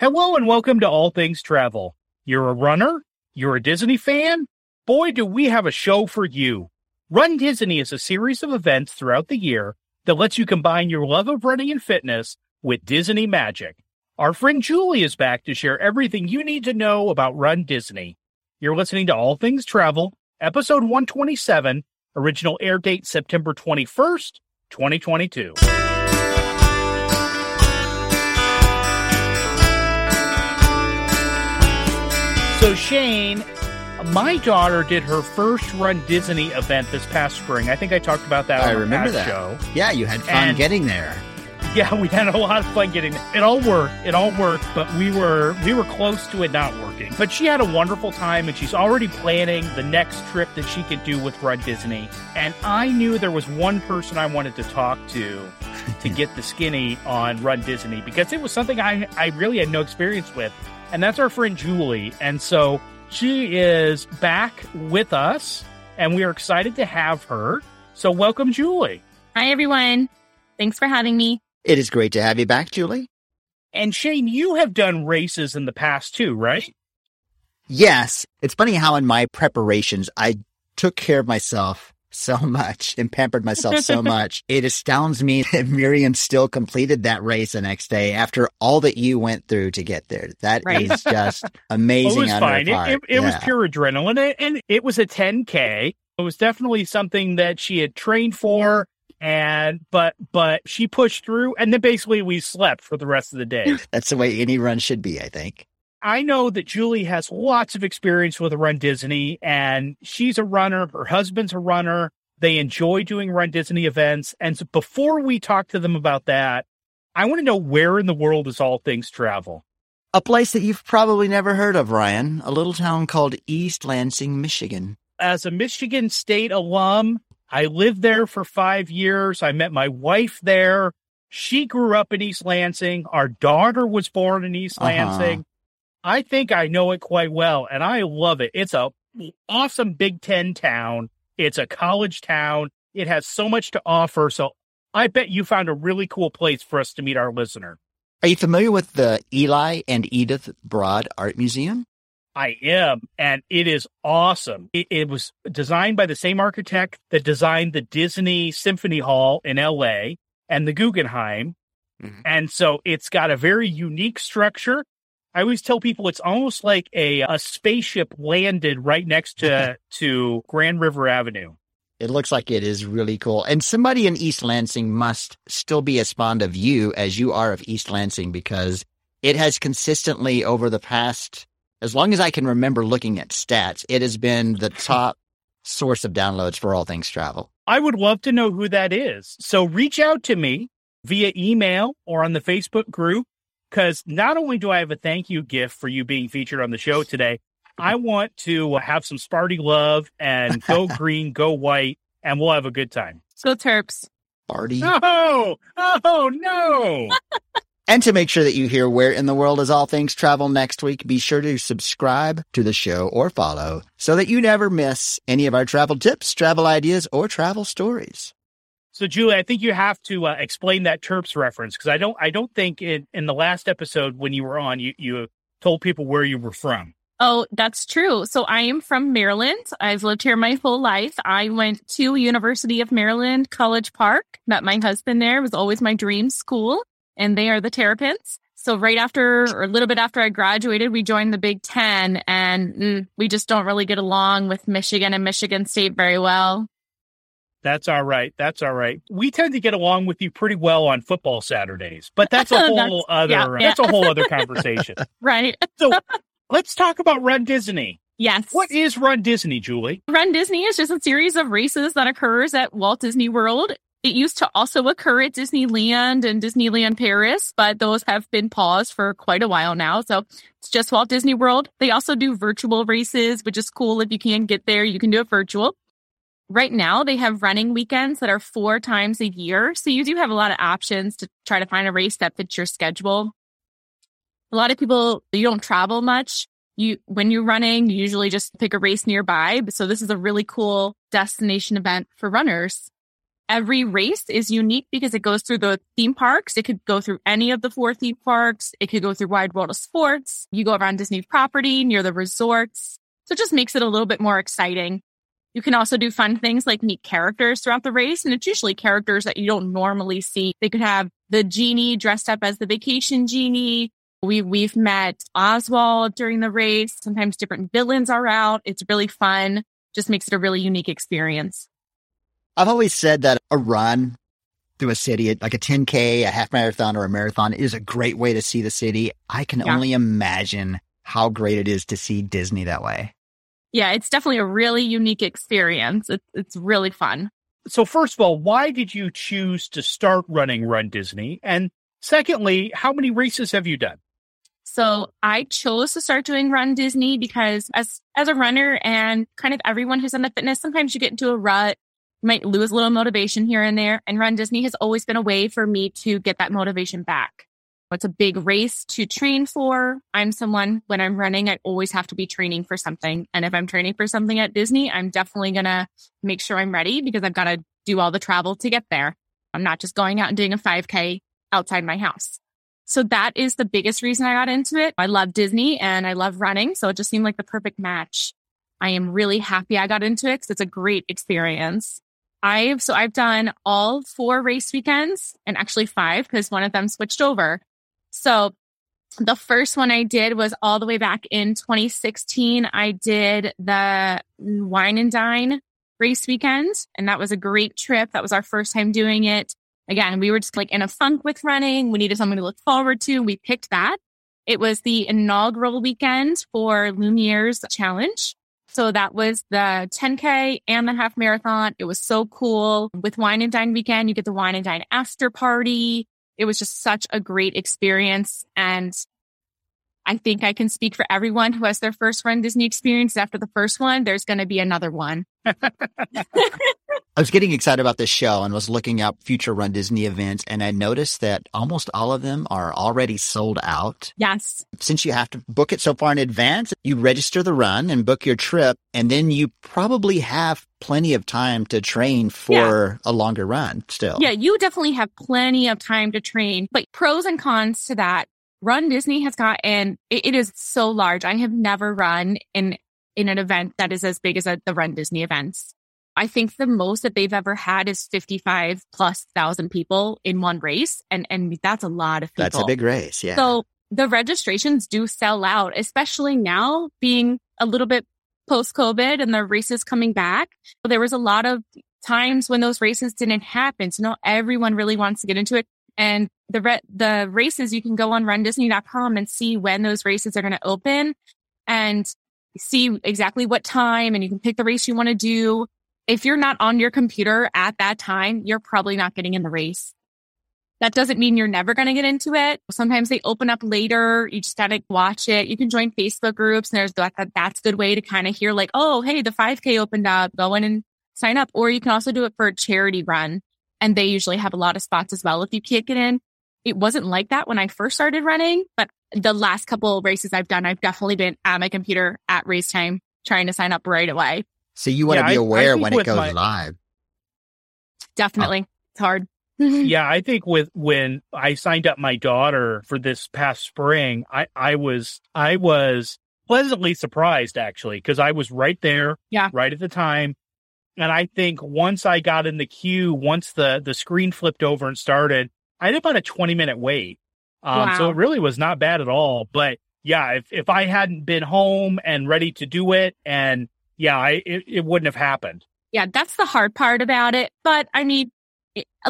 Hello and welcome to All Things Travel. You're a runner? You're a Disney fan? Boy, do we have a show for you. Run Disney is a series of events throughout the year that lets you combine your love of running and fitness with Disney magic. Our friend Julie is back to share everything you need to know about Run Disney. You're listening to All Things Travel, episode 127, original air date September 21st, 2022. So, Shane, my daughter did her first Run Disney event this past spring. I think I talked about that I on remember that. show. Yeah, you had fun And- getting there. Yeah, we had a lot of fun getting it. It all worked. It all worked, but we were we were close to it not working. But she had a wonderful time and she's already planning the next trip that she could do with Run Disney. And I knew there was one person I wanted to talk to to get the skinny on Run Disney because it was something I I really had no experience with. And that's our friend Julie. And so she is back with us and we are excited to have her. So welcome Julie. Hi, everyone. Thanks for having me. It is great to have you back, Julie. And Shane, you have done races in the past too, right? Yes, it's funny how in my preparations I took care of myself so much and pampered myself so much. It astounds me that Miriam still completed that race the next day after all that you went through to get there. That is Right. just Well, amazing. it was fine. Her It, it, it was pure adrenaline, and it was a 10k. It was definitely something that she had trained for, and but but she pushed through, and then basically we slept for the rest of the day. That's the way any run should be, I think. I know that Julie has lots of experience with Run Disney, and she's a runner. Her husband's a runner. They enjoy doing Run Disney events, and so before we talk to them about that, I want to know where in the world is All Things Travel. A place that you've probably never heard of, Ryan. A little town called East Lansing, Michigan. as a Michigan State alum, I lived there for five years. I met my wife there. She grew up in East Lansing. Our daughter was born in East Uh-huh. Lansing. I think I know it quite well, and I love it. It's a awesome Big Ten town. It's a college town. It has so much to offer. So I bet you found a really cool place for us to meet our listener. Are you familiar with the Eli and Edith Broad Art Museum? I am, and it is awesome. It, it was designed by the same architect that designed the Disney Symphony Hall in LA and the Guggenheim. Mhm. And so it's got a very unique structure. I always tell people it's almost like a, a spaceship landed right next to, to Grand River Avenue. It looks like it is really cool. And somebody in East Lansing must still be as fond of you as you are of East Lansing because it has consistently over the past, as long as I can remember looking at stats, it has been the top source of downloads for all things travel. I would love to know who that is. So reach out to me via email or on the Facebook group because not only do I have a thank you gift for you being featured on the show today, I want to uh, have some Sparty love and go green, go white, and we'll have a good time. Go Terps. Party. Oh, oh no. And to make sure that you hear where in the world is all things travel next week, be sure to subscribe to the show or follow so that you never miss any of our travel tips, travel ideas, or travel stories. So, Julie, I think you have to uh, explain that Terps reference because I don't, I don't think in, in the last episode when you were on, you, you told people where you were from. Oh, that's true. So I am from Maryland. I've lived here my whole life. I went to University of Maryland College Park, met my husband there. It was always my dream school, and they are the Terrapins. So right after, or a little bit after I graduated, we joined the Big Ten, and mm, we just don't really get along with Michigan and Michigan State very well. That's all right. That's all right. We tend to get along with you pretty well on football Saturdays, but that's a That's- whole other yeah, yeah. that's a whole other conversation. Right? So let's talk about Run Disney. Yes. What is Run Disney, Julie? Run Disney is just a series of races that occurs at Walt Disney World. It used to also occur at Disneyland and Disneyland Paris, but those have been paused for quite a while now. So it's just Walt Disney World. They also do virtual races, which is cool. If you can't get there, you can do it virtual. Right now, they have running weekends that are four times a year. So you do have a lot of options to try to find a race that fits your schedule. A lot of people, you don't travel much you when you're running, you usually just pick a race nearby. So this is a really cool destination event for runners. Every race is unique because it goes through the theme parks. It could go through any of the four theme parks. It could go through Wide World of Sports. You go around Disney property near the resorts. So it just makes it a little bit more exciting. You can also do fun things like meet characters throughout the race. And it's usually characters that you don't normally see. They could have the genie dressed up as the vacation genie. We, we've met Oswald during the race. Sometimes different villains are out. It's really fun. Just makes it a really unique experience. I've always said that a run through a city, like a 10K, a half marathon, or a marathon, is a great way to see the city. I can yeah. only imagine how great it is to see Disney that way. Yeah, it's definitely a really unique experience. It's, it's really fun. So, first of all, why did you choose to start running Run Disney? And secondly, how many races have you done? So I chose to start doing Run Disney because as as a runner and kind of everyone who's in the fitness, sometimes you get into a rut, you might lose a little motivation here and there. And Run Disney has always been a way for me to get that motivation back. It's a big race to train for. I'm someone when I'm running, I always have to be training for something. And if I'm training for something at Disney, I'm definitely going to make sure I'm ready because I've got to do all the travel to get there. I'm not just going out and doing a 5K outside my house. So that is the biggest reason I got into it. I love Disney and I love running. So it just seemed like the perfect match. I am really happy I got into it because it's a great experience. I've, so I've done all four race weekends and actually five because one of them switched over. So the first one I did was all the way back in 2016. I did the wine and dine race weekend and that was a great trip. That was our first time doing it again, we were just like in a funk with running. We needed something to look forward to. We picked that. It was the inaugural weekend for Lumiere's challenge. So that was the 10K and the half marathon. It was so cool. With Wine and Dine weekend, you get the Wine and Dine after party. It was just such a great experience. And I think I can speak for everyone who has their first Run Disney experience. After the first one, there's going to be another one. I was getting excited about this show and was looking up future Run Disney events, and I noticed that almost all of them are already sold out. Yes. Since you have to book it so far in advance, you register the run and book your trip, and then you probably have plenty of time to train for yeah. a longer run still. Yeah, you definitely have plenty of time to train. But pros and cons to that Run Disney has got, and it, it is so large. I have never run in in an event that is as big as a, the Run Disney events. I think the most that they've ever had is 55 plus thousand people in one race. And, and that's a lot of people. That's a big race. Yeah. So the registrations do sell out, especially now being a little bit post COVID and the races coming back. But there was a lot of times when those races didn't happen. So not everyone really wants to get into it. And the re- the races you can go on rundisney.com and see when those races are going to open and see exactly what time and you can pick the race you want to do. If you're not on your computer at that time, you're probably not getting in the race. That doesn't mean you're never going to get into it. Sometimes they open up later. You just got to watch it. You can join Facebook groups and there's that, that that's a good way to kind of hear like, oh, hey, the 5K opened up. Go in and sign up. Or you can also do it for a charity run and they usually have a lot of spots as well if you can't get in. It wasn't like that when I first started running, but the last couple races I've done, I've definitely been at my computer at race time trying to sign up right away. So you want yeah, to be aware I, I when it goes my, live. Definitely. Oh. It's hard. yeah, I think with when I signed up my daughter for this past spring, I I was I was pleasantly surprised actually because I was right there, yeah, right at the time. And I think once I got in the queue, once the, the screen flipped over and started, I had about a 20 minute wait. Um, wow. so it really was not bad at all. But yeah, if, if I hadn't been home and ready to do it and yeah, I, it, it wouldn't have happened. Yeah, that's the hard part about it. But I mean,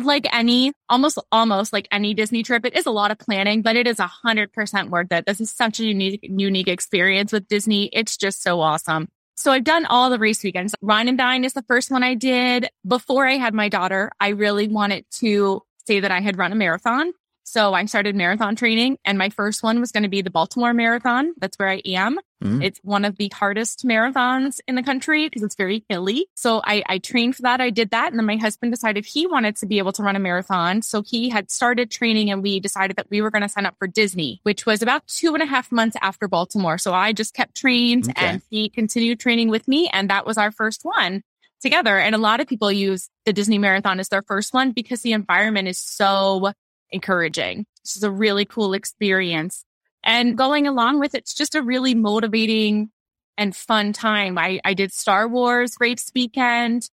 like any, almost, almost like any Disney trip, it is a lot of planning, but it is a hundred percent worth it. This is such a unique, unique experience with Disney. It's just so awesome. So I've done all the race weekends. Wine and Dine is the first one I did. Before I had my daughter, I really wanted to say that I had run a marathon. So I started marathon training and my first one was going to be the Baltimore Marathon. That's where I am. Mm-hmm. It's one of the hardest marathons in the country because it's very hilly. So I, I trained for that. I did that. And then my husband decided he wanted to be able to run a marathon. So he had started training and we decided that we were going to sign up for Disney, which was about two and a half months after Baltimore. So I just kept trained okay. and he continued training with me. And that was our first one. together. And a lot of people use the Disney Marathon as their first one because the environment is so encouraging. This is a really cool experience. And going along with it, it's just a really motivating and fun time. I, I did Star Wars race weekend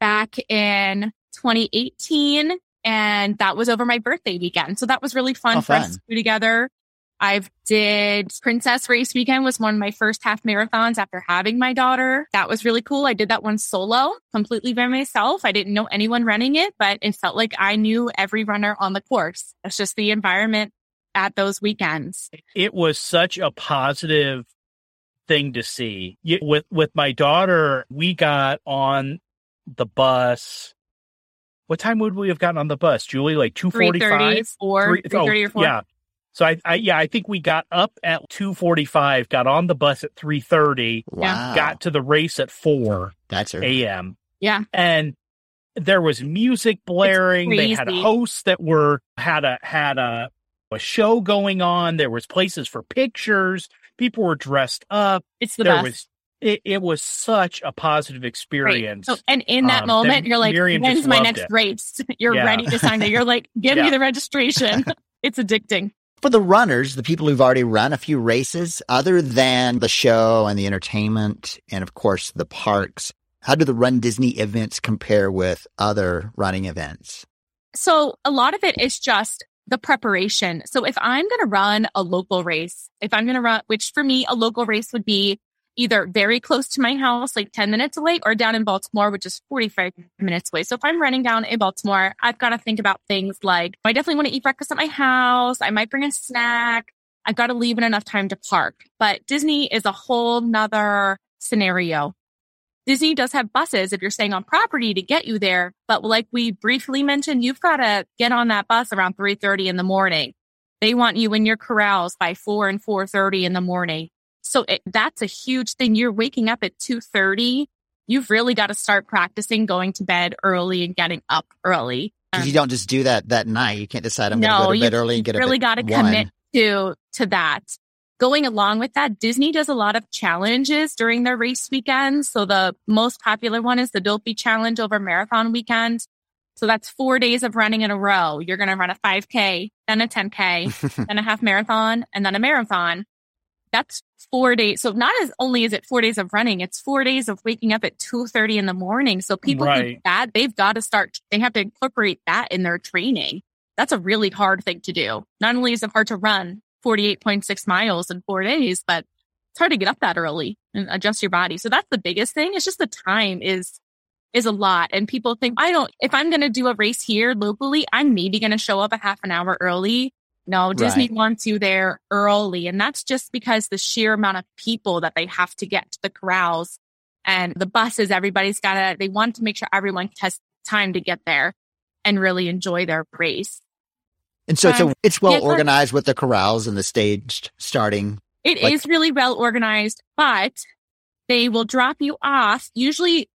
back in 2018 and that was over my birthday weekend. So that was really fun Oh, for fun. us to do together. I've did Princess Race Weekend was one of my first half marathons after having my daughter. That was really cool. I did that one solo, completely by myself. I didn't know anyone running it, but it felt like I knew every runner on the course. It's just the environment at those weekends. it was such a positive thing to see. With with my daughter, we got on the bus. What time would we have gotten on the bus, Julie? Like two forty 3.30 five. or 3.30 or 4. oh, Yeah. So I, I yeah, I think we got up at two forty five, got on the bus at three thirty, Wow. got to the race at four That's a.m. Yeah. and there was music blaring. They had hosts that were had a had a a show going on. There was places for pictures. People were dressed up. It's the there best. was it, it was such a positive Right. experience. And in that Um, moment, that you're like, Miriam when's my next it. race? You're Yeah. ready to sign it. You're like, give me the registration. it's addicting. for the runners, the people who've already run a few races, other than the show and the entertainment and of course the parks, how do the Run Disney events compare with other running events? So a lot of it is just the preparation. So if I'm going to run a local race, if I'm going to run, which for me, a local race would be either very close to my house, like 10 minutes away, or down in Baltimore, which is 45 minutes away. So if I'm running down in Baltimore, I've got to think about things like oh, I definitely want to eat breakfast at my house. I might bring a snack. I've got to leave in enough time to park. But Disney is a whole nother scenario. Disney does have buses if you're staying on property to get you there. But like we briefly mentioned, you've got to get on that bus around 3.30 in the morning. They want you in your corrals by 4 and 4.30 in the morning. So it, that's a huge thing. You're waking up at 2.30. You've really got to start practicing going to bed early and getting up early. Because Um, you don't just do that that night. You can't decide I'm no, going to go to bed early and get up You really got to commit to to that. Going along with that, Disney does a lot of challenges during their race weekends. So the most popular one is the Dopey Challenge over marathon weekend. So that's four days of running in a row. You're going to run a 5K, then a 10K, then a half marathon, and then a marathon. That's four days. So not as only is it four days of running, it's four days of waking up at 2.30 in the morning. So people Right. think that they've got to start, they have to incorporate that in their training. That's a really hard thing to do. Not only is it hard to run 48.6 miles in four days, but it's hard to get up that early and adjust your body. So that's the biggest thing. It's just the time is is a lot. And people think, I don't, if I'm going to do a race here locally, I'm maybe going to show up a half an hour early. No, Disney Right. wants you there early. And that's just because the sheer amount of people that they have to get to the corrals and the buses, everybody's got to, they want to make sure everyone has time to get there and really enjoy their race. And so it's, a, Um, it's well yeah, organized with the corrals and the staged starting. It is Like- really well organized, but they will drop you off. Usually,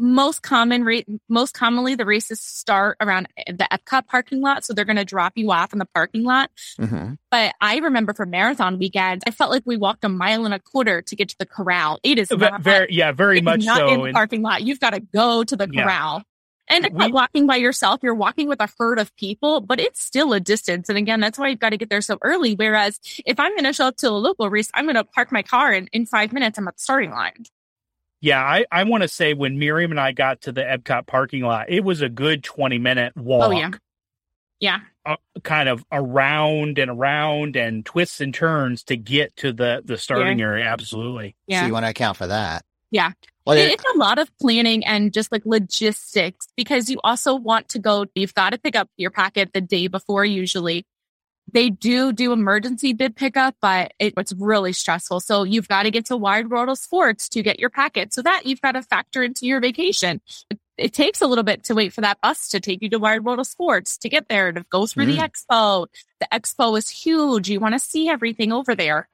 most common rate, most commonly, the races start around the Epcot parking lot, so they're going to drop you off in the parking lot. hmm But I remember for marathon weekend, I felt like we walked a mile and a quarter to get to the corral. It is not very, yeah, very much not so. in the And parking lot. You've got to go to the Yeah. corral. And it's not We- walking by yourself. You're walking with a herd of people, but it's still a distance. And again, that's why you've got to get there so early. Whereas if I'm going to show up to a local race, I'm going to park my car and in five minutes, I'm at the starting line. yeah, I, I want to say when Miriam and I got to the Epcot parking lot, it was a good 20 minute walk. Oh, yeah. Yeah. uh, kind of around and around and twists and turns to get to the the starting area. Absolutely. Yeah. So you want to account for that. Yeah. It- it's a lot of planning and just like logistics because you also want to go, you've got to pick up your packet the day before usually. They do do emergency bib pickup, but it, it's really stressful. So you've got to get to World of Sports to get your packet. So that you've got to factor into your vacation. It, it takes a little bit to wait for that bus to take you to World of Sports to get there to go through the Mm. expo. The expo is huge. You want to see everything over there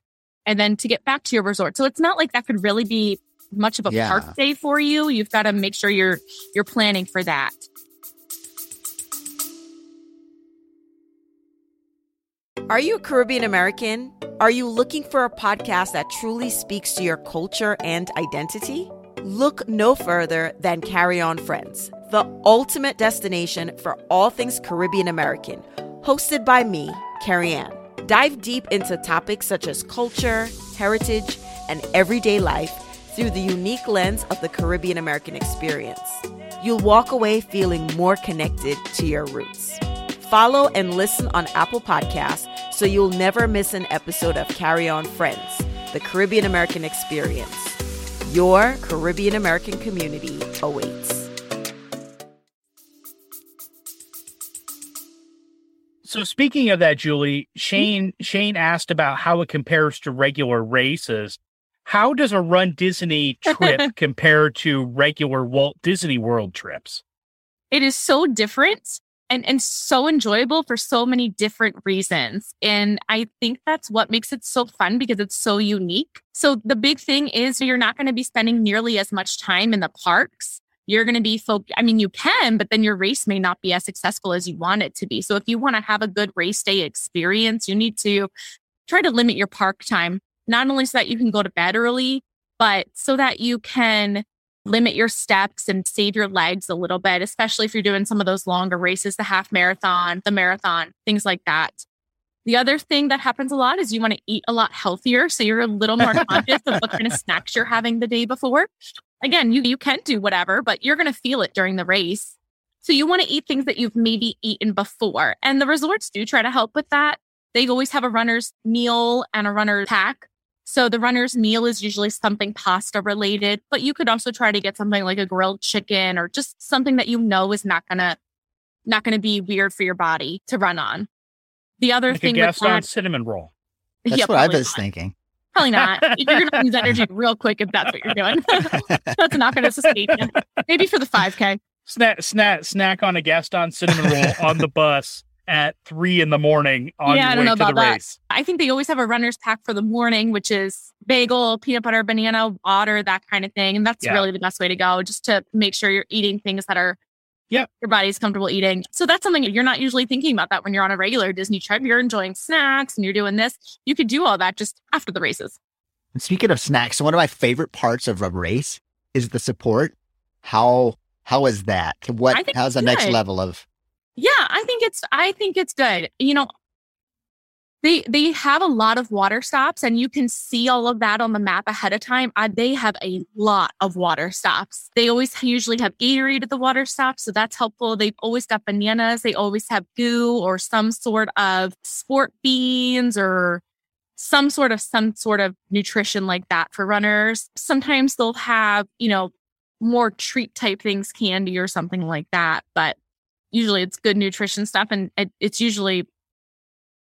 and then to get back to your resort. So it's not like that could really be much of a Yeah. park day for you. You've got to make sure you're you're planning for that. Are you a Caribbean American? Are you looking for a podcast that truly speaks to your culture and identity? look no further than Carry On Friends, the ultimate destination for all things Caribbean American, hosted by me, Carrie Ann. Dive deep into topics such as culture, heritage, and everyday life through the unique lens of the Caribbean American experience. You'll walk away feeling more connected to your roots. Follow and listen on Apple Podcasts so you'll never miss an episode of Carry On Friends, the Caribbean American experience. Your Caribbean American community awaits. So speaking of that, Julie, mm-hmm. Shane Shane asked about how it compares to regular races. How does a Run Disney trip compare to regular Walt Disney World trips? It is so different and and so enjoyable for so many different reasons and i think that's what makes it so fun because it's so unique. So the big thing is you're not going to be spending nearly as much time in the parks. You're going to be folk i mean you can but then your race may not be as successful as you want it to be. So if you want to have a good race day experience you need to try to limit your park time not only so that you can go to bed early but so that you can limit your steps and save your legs a little bit, especially if you're doing some of those longer races, the half marathon, the marathon, things like that. The other thing that happens a lot is you want to eat a lot healthier. So you're a little more conscious of what kind of snacks you're having the day before. Again, you, you can do whatever, but you're going to feel it during the race. So you want to eat things that you've maybe eaten before. And the resorts do try to help with that. They always have a runner's meal and a runner pack so the runner's meal is usually something pasta related, but you could also try to get something like a grilled chicken or just something that you know is not gonna not gonna be weird for your body to run on. The other like thing a Gaston that, cinnamon roll. That's yeah, what I was not. thinking. Probably not. You're gonna lose energy real quick if that's what you're doing. that's not gonna sustain you. Maybe for the 5K. Snack snack snack on a Gaston cinnamon roll on the bus at three in the morning on Yeah, I your don't way know to the about that. race. I think they always have a runner's pack for the morning, which is bagel, peanut butter, banana, water, that kind of thing. And that's Yeah. really the best way to go, just to make sure you're eating things that are Yep. your body's comfortable eating. So that's something you're not usually thinking about that when you're on a regular Disney trip. You're enjoying snacks and you're doing this. You could do all that just after the races. And speaking of snacks, so one of my favorite parts of a race is the support. How how is that? What think how's the it's next level of Yeah, I think it's I think it's good. You know, they they have a lot of water stops and you can see all of that on the map ahead of time. They have a lot of water stops. They always usually have Gatorade at the water stops, so that's helpful. They've always got bananas. They always have goo or some sort of sport beans or some sort of some sort of nutrition like that for runners. Sometimes they'll have, you know, more treat type things, candy or something like that, but usually it's good nutrition stuff and it, it's usually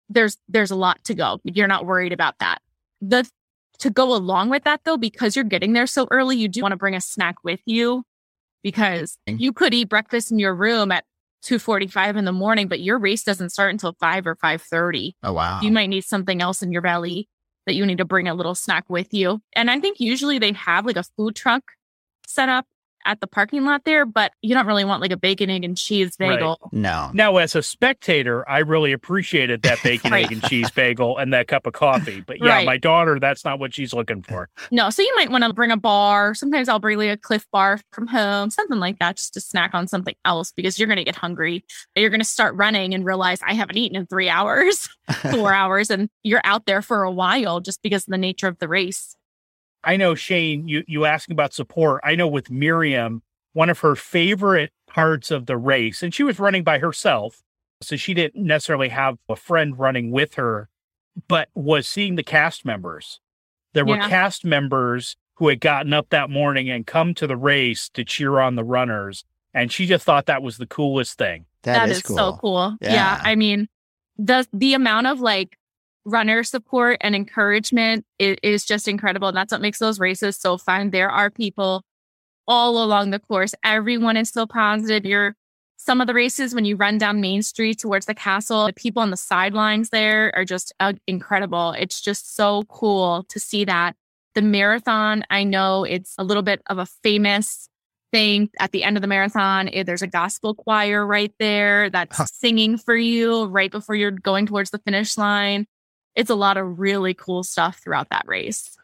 there's there's a lot to go. You're not worried about that. The to go along with that though because you're getting there so early you do want to bring a snack with you because you could eat breakfast in your room at 2:45 in the morning but your race doesn't start until 5 or 5:30 Oh wow. you might need something else in your belly that you need to bring a little snack with you. And i think usually they have like a food truck set up at the parking lot there but you don't really want like a bacon egg and cheese Right. bagel no. Now, as a spectator, I really appreciated that bacon, Right. egg, and cheese bagel and that cup of coffee. But yeah, Right. my daughter, that's not what she's looking for. No, so you might want to bring a bar. Sometimes I'll bring like a Clif Bar from home, something like that, just to snack on something else because you're going to get hungry. You're going to start running and realize I haven't eaten in three hours, four hours, and you're out there for a while just because of the nature of the race. I know Shane, you you asking about support. I know with Miriam, one of her favorite parts of the race, and she was running by herself, so she didn't necessarily have a friend running with her, but was seeing the cast members. There were Yeah. cast members who had gotten up that morning and come to the race to cheer on the runners, and she just thought that was the coolest thing. that is, so cool. Yeah. Yeah. I mean, the the amount of like runner support and encouragement is, is just incredible. And that's what makes those races so fun. There are people all along the course. Everyone is so positive. You're some of the races when you run down Main Street towards the castle, the people on the sidelines there are just uh, incredible. It's just so cool to see that. The marathon, I know it's a little bit of a famous thing at the end of the marathon. eh, There's a gospel choir right there that's Huh. singing for you right before you're going towards the finish line. It's a lot of really cool stuff throughout that race.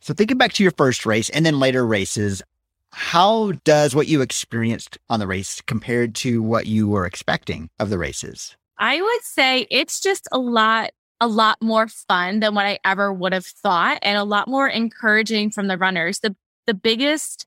So thinking back to your first race and then later races, How does what you experienced on the race compared to what you were expecting of the races? I would say it's just a lot a lot more fun than what I ever would have thought and a lot more encouraging from the runners. The the biggest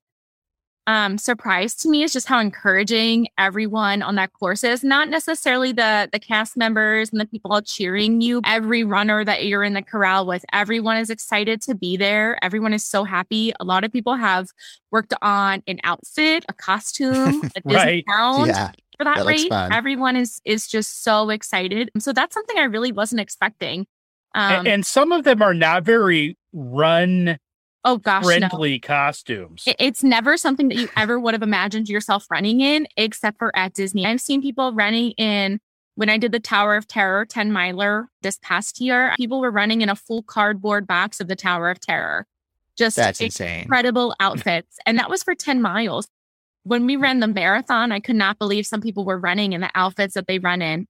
um, surprise to me is just how encouraging everyone on that course is. Not necessarily the the cast members and the people cheering you. Every runner that you're in the corral with, everyone is excited to be there. Everyone is so happy. A lot of people have worked on an outfit, a costume, a Disney Right. gown Yeah. for that, That race. Everyone is is just so excited. So that's something I really wasn't expecting. A- Um, and some of them are not very run oh gosh, no. costumes. It's never something that you ever would have imagined yourself running in, except for at Disney. I've seen people running in when I did the Tower of Terror 10 miler this past year. People were running in a full cardboard box of the Tower of Terror. Just That's insane. incredible outfits. And that was for 10 miles. When we ran the marathon, I could not believe some people were running in the outfits that they run in.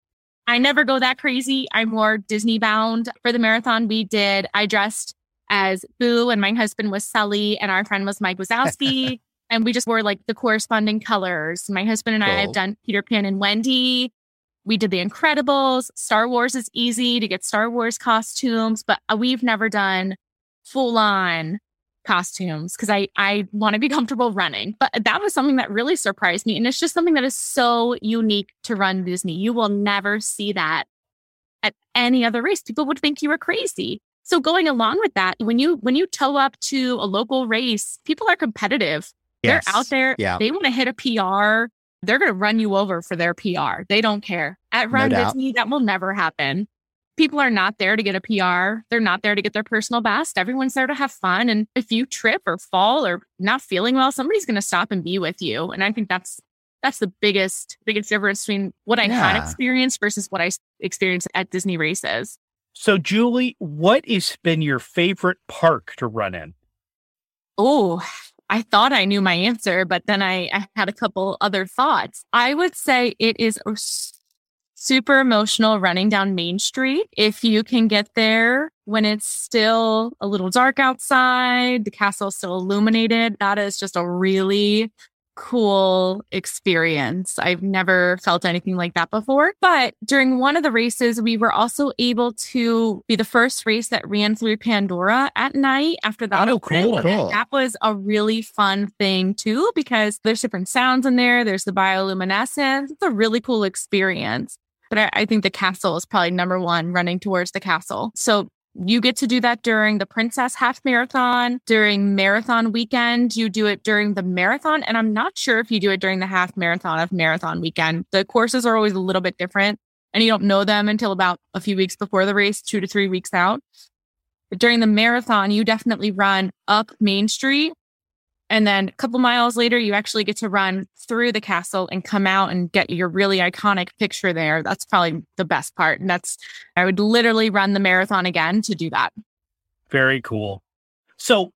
I never go that crazy. I'm more Disney bound. For the marathon, we did, I dressed as Boo and my husband was Sully and our friend was Mike Wazowski. and we just wore like the corresponding colors. My husband and I have done Peter Pan and Wendy. We did the Incredibles. Star Wars is easy to get Star Wars costumes, but uh, we've never done full on costumes because I, I want to be comfortable running. But that was something that really surprised me. And it's just something that is so unique to Run Disney. You will never see that at any other race. People would think you were crazy. So going along with that, when you when you tow up to a local race, people are competitive. Yes. They're out there. Yeah. They want to hit a PR. They're going to run you over for their PR. They don't care. At Run doubt. Disney, that will never happen. People are not there to get a PR. They're not there to get their personal best. Everyone's there to have fun. And if you trip or fall or not feeling well, somebody's going to stop and be with you. And I think that's that's the biggest biggest difference between what I had Yeah. experienced versus what I experienced at Disney races. So, Julie, what has been your favorite park to run in? Oh, I thought I knew my answer, but then I, I had a couple other thoughts. I would say it is super emotional running down Main Street. If you can get there when it's still a little dark outside, the castle still illuminated, that is just a really cool experience. I've never felt anything like that before. But during one of the races, we were also able to be the first race that ran through Pandora at night after the Oh, cool. Cool. that was a really fun thing too, because there's different sounds in there. There's the bioluminescence. It's a really cool experience. But I, I think the castle is probably number one running towards the castle. So you get to do that during the Princess Half Marathon. During marathon weekend, you do it during the marathon. And I'm not sure if you do it during the half marathon of marathon weekend. The courses are always a little bit different and you don't know them until about a few weeks before the race, two to three weeks out. But during the marathon, you definitely run up Main Street. And then a couple miles later, you actually get to run through the castle and come out and get your really iconic picture there. That's probably the best part. And that's, I would literally run the marathon again to do that. Very cool. So,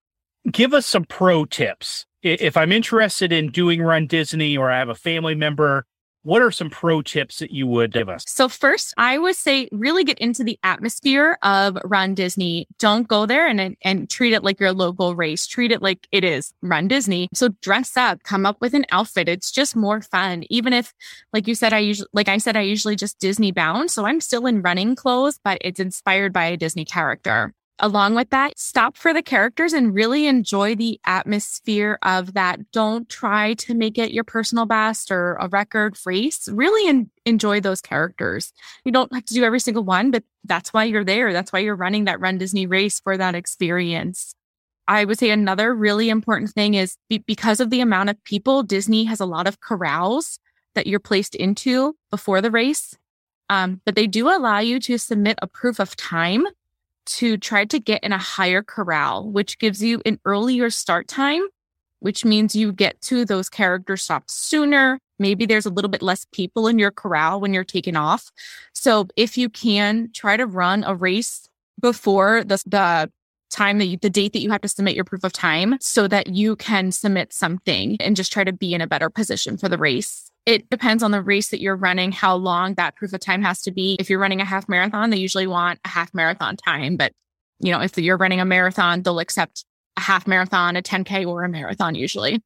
give us some pro tips. If I'm interested in doing Run Disney or I have a family member, what are some pro tips that you would give us? So first, I would say really get into the atmosphere of Run Disney. Don't go there and and treat it like your local race. Treat it like it is Run Disney. So dress up, come up with an outfit. It's just more fun. Even if, like you said, I usually, like I said, I usually just Disney bound. So I'm still in running clothes, but it's inspired by a Disney character. Along with that, stop for the characters and really enjoy the atmosphere of that. Don't try to make it your personal best or a record race. Really en- enjoy those characters. You don't have to do every single one, but that's why you're there. That's why you're running that Run Disney race for that experience. I would say another really important thing is be- because of the amount of people, Disney has a lot of corrals that you're placed into before the race. Um, but they do allow you to submit a proof of time to try to get in a higher corral, which gives you an earlier start time, which means you get to those character stops sooner. Maybe there's a little bit less people in your corral when you're taking off. So if you can try to run a race before the, the time that you, the date that you have to submit your proof of time so that you can submit something and just try to be in a better position for the race. It depends on the race that you're running, how long that proof of time has to be. If you're running a half marathon, they usually want a half marathon time. But, you know, if you're running a marathon, they'll accept a half marathon, a 10K, or a marathon usually.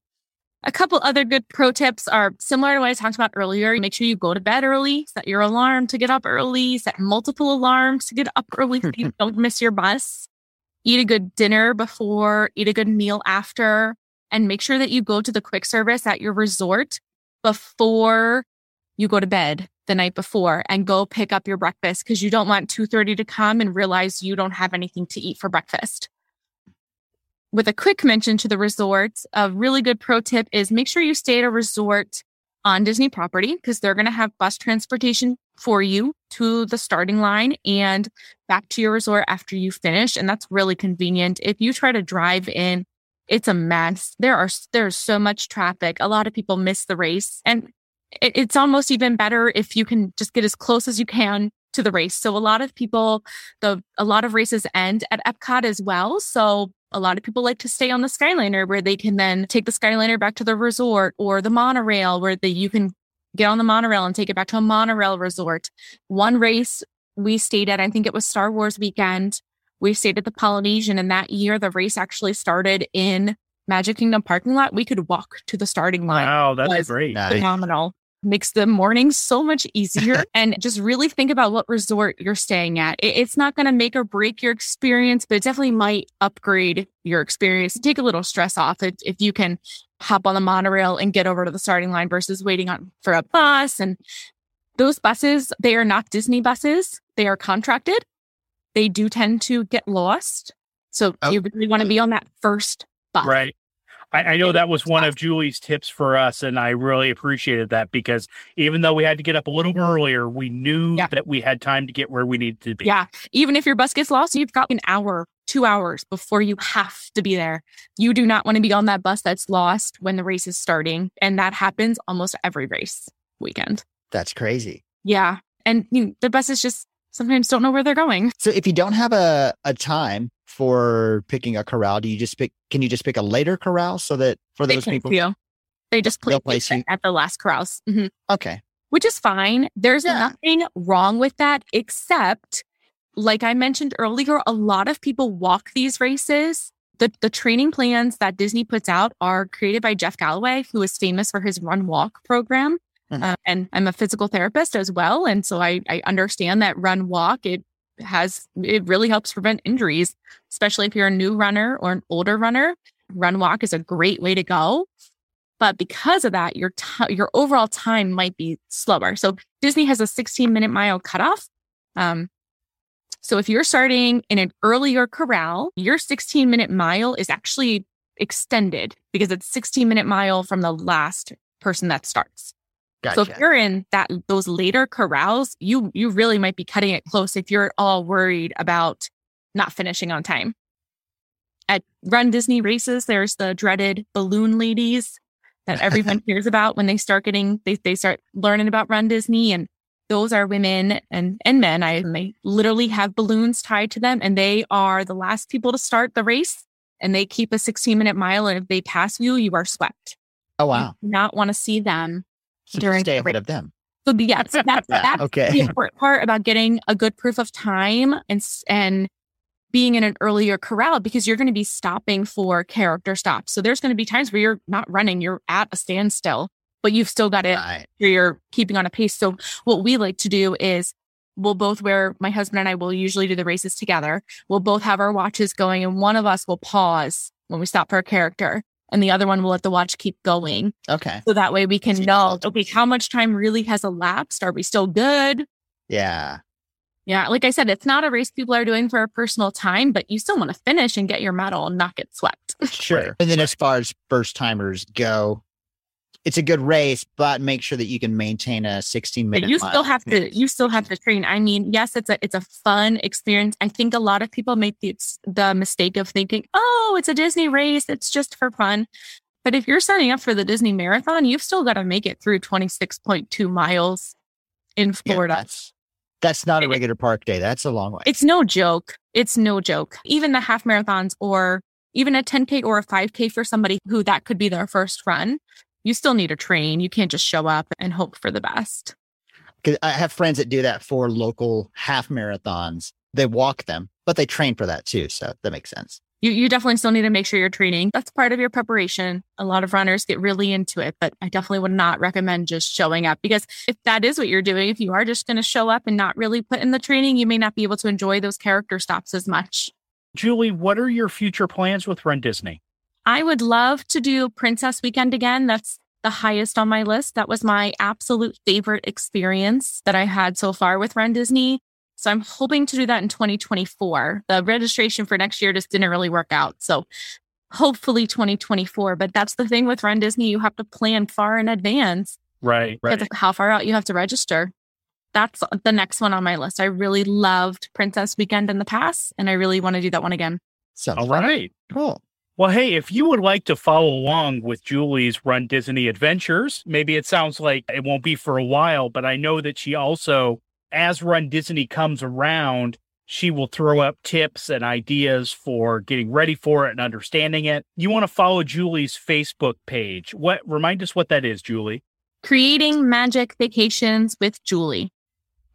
A couple other good pro tips are similar to what I talked about earlier. Make sure you go to bed early, set your alarm to get up early, set multiple alarms to get up early so you don't miss your bus. Eat a good dinner before, eat a good meal after, and make sure that you go to the quick service at your resort before you go to bed the night before and go pick up your breakfast because you don't want 2.30 to come and realize you don't have anything to eat for breakfast with a quick mention to the resort, a really good pro tip is make sure you stay at a resort on Disney property because they're going to have bus transportation for you to the starting line and back to your resort after you finish. And that's really convenient. If you try to drive in, it's a mess. There are there's so much traffic. A lot of people miss the race, and it, it's almost even better if you can just get as close as you can to the race. So a lot of people, the a lot of races end at Epcot as well. So a lot of people like to stay on the Skyliner where they can then take the Skyliner back to the resort or the monorail where they, you can get on the monorail and take it back to a monorail resort. One race we stayed at, I think it was Star Wars weekend. We stayed at the Polynesian and that year the race actually started in Magic Kingdom parking lot. We could walk to the starting line. Wow, that's great. Phenomenal makes the morning so much easier. and just really think about what resort you're staying at. It's not going to make or break your experience, but it definitely might upgrade your experience. Take a little stress off if, if you can hop on the monorail and get over to the starting line versus waiting on for a bus. And those buses, they are not Disney buses. They are contracted. They do tend to get lost. So oh. you really want to be on that first bus. Right. I, I know that was one of Julie's tips for us, and I really appreciated that because even though we had to get up a little earlier, we knew yeah. that we had time to get where we needed to be. Yeah. Even if your bus gets lost, you've got an hour, two hours before you have to be there. You do not want to be on that bus that's lost when the race is starting. And that happens almost every race weekend. That's crazy. Yeah. And you know, the buses just sometimes don't know where they're going. So if you don't have a, a time for picking a corral, do you just pick, can you just pick a later corral so that for those people? You. They just play place you. at the last corrals. Mm-hmm. Okay. Which is fine. There's yeah. nothing wrong with that, except like I mentioned earlier, a lot of people walk these races. The, the training plans that Disney puts out are created by Jeff Galloway, who is famous for his run walk program. Mm-hmm. Uh, and I'm a physical therapist as well. And so I, I understand that run walk, it has, it really helps prevent injuries, especially if you're a new runner or an older runner. Run walk is a great way to go. But because of that, your t- your overall time might be slower. So Disney has a 16 minute mile cutoff. Um, so if you're starting in an earlier corral, your 16 minute mile is actually extended because it's 16 minute mile from the last person that starts. Gotcha. So if you're in that those later corrals, you you really might be cutting it close if you're at all worried about not finishing on time. At Run Disney races, there's the dreaded balloon ladies that everyone hears about when they start getting they they start learning about Run Disney and those are women and and men. I they literally have balloons tied to them and they are the last people to start the race and they keep a 16 minute mile and if they pass you, you are swept. Oh wow. not want to see them so during stay ahead of them. So the, yeah, that's, yeah, that's okay. the important part about getting a good proof of time and and being in an earlier corral because you're going to be stopping for character stops. So there's going to be times where you're not running, you're at a standstill, but you've still got it. Right. You're keeping on a pace. So what we like to do is we'll both wear my husband and I will usually do the races together. We'll both have our watches going and one of us will pause when we stop for a character and the other one will let the watch keep going. Okay. So that way we can know, okay, how much time really has elapsed? Are we still good? Yeah. Yeah. Like I said, it's not a race people are doing for a personal time, but you still want to finish and get your medal and not get swept. Sure. And then as far as first timers go, it's a good race, but make sure that you can maintain a 16 minute. But you still have to, you still have to train. I mean, yes, it's a, it's a fun experience. I think a lot of people make the, the mistake of thinking, oh, it's a Disney race. It's just for fun. But if you're signing up for the Disney marathon, you've still got to make it through 26.2 miles in Florida. Yeah, that's, that's not a regular park day. That's a long way. It's no joke. It's no joke. Even the half marathons or even a 10K or a 5K for somebody who that could be their first run, you still need to train. You can't just show up and hope for the best. Because I have friends that do that for local half marathons. They walk them, but they train for that too. So that makes sense. you, you definitely still need to make sure you're training. That's part of your preparation. A lot of runners get really into it, but I definitely would not recommend just showing up because if that is what you're doing, if you are just going to show up and not really put in the training, you may not be able to enjoy those character stops as much. Julie, what are your future plans with Run Disney? I would love to do Princess Weekend again. That's the highest on my list. That was my absolute favorite experience that I had so far with Run Disney. So I'm hoping to do that in 2024. The registration for next year just didn't really work out. So hopefully 2024. But that's the thing with Run Disney. You have to plan far in advance. Right. Right. Because how far out you have to register. That's the next one on my list. I really loved Princess Weekend in the past, and I really want to do that one again. So, All right. Cool. Well, hey, if you would like to follow along with Julie's Run Disney adventures, maybe it sounds like it won't be for a while, but I know that she also, as Run Disney comes around, she will throw up tips and ideas for getting ready for it and understanding it. You want to follow Julie's Facebook page. What remind us what that is, Julie? Creating Magic Vacations with Julie.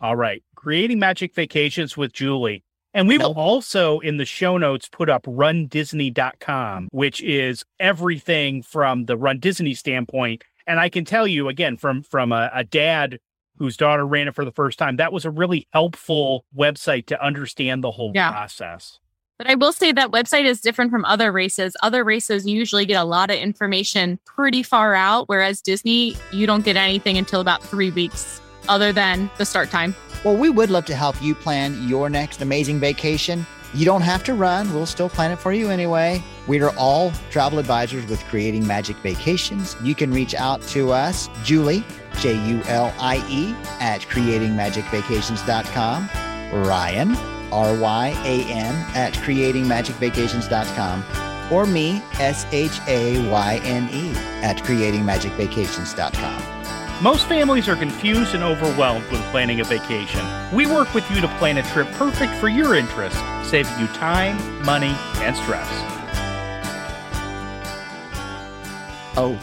All right. Creating Magic Vacations with Julie. And we will also in the show notes put up rundisney.com, which is everything from the Run Disney standpoint. And I can tell you again from from a, a dad whose daughter ran it for the first time, that was a really helpful website to understand the whole Yeah. process. But I will say that website is different from other races. Other races you usually get a lot of information pretty far out, whereas Disney, you don't get anything until about three weeks, other than the start time. Well, we would love to help you plan your next amazing vacation. You don't have to run. We'll still plan it for you anyway. We are all travel advisors with Creating Magic Vacations. You can reach out to us, Julie, J U L I E, at creatingmagicvacations.com, Ryan, R Y A N, at creatingmagicvacations.com, or me, S H A Y N E, at creatingmagicvacations.com. Most families are confused and overwhelmed when planning a vacation. We work with you to plan a trip perfect for your interests, saving you time, money, and stress. Oh,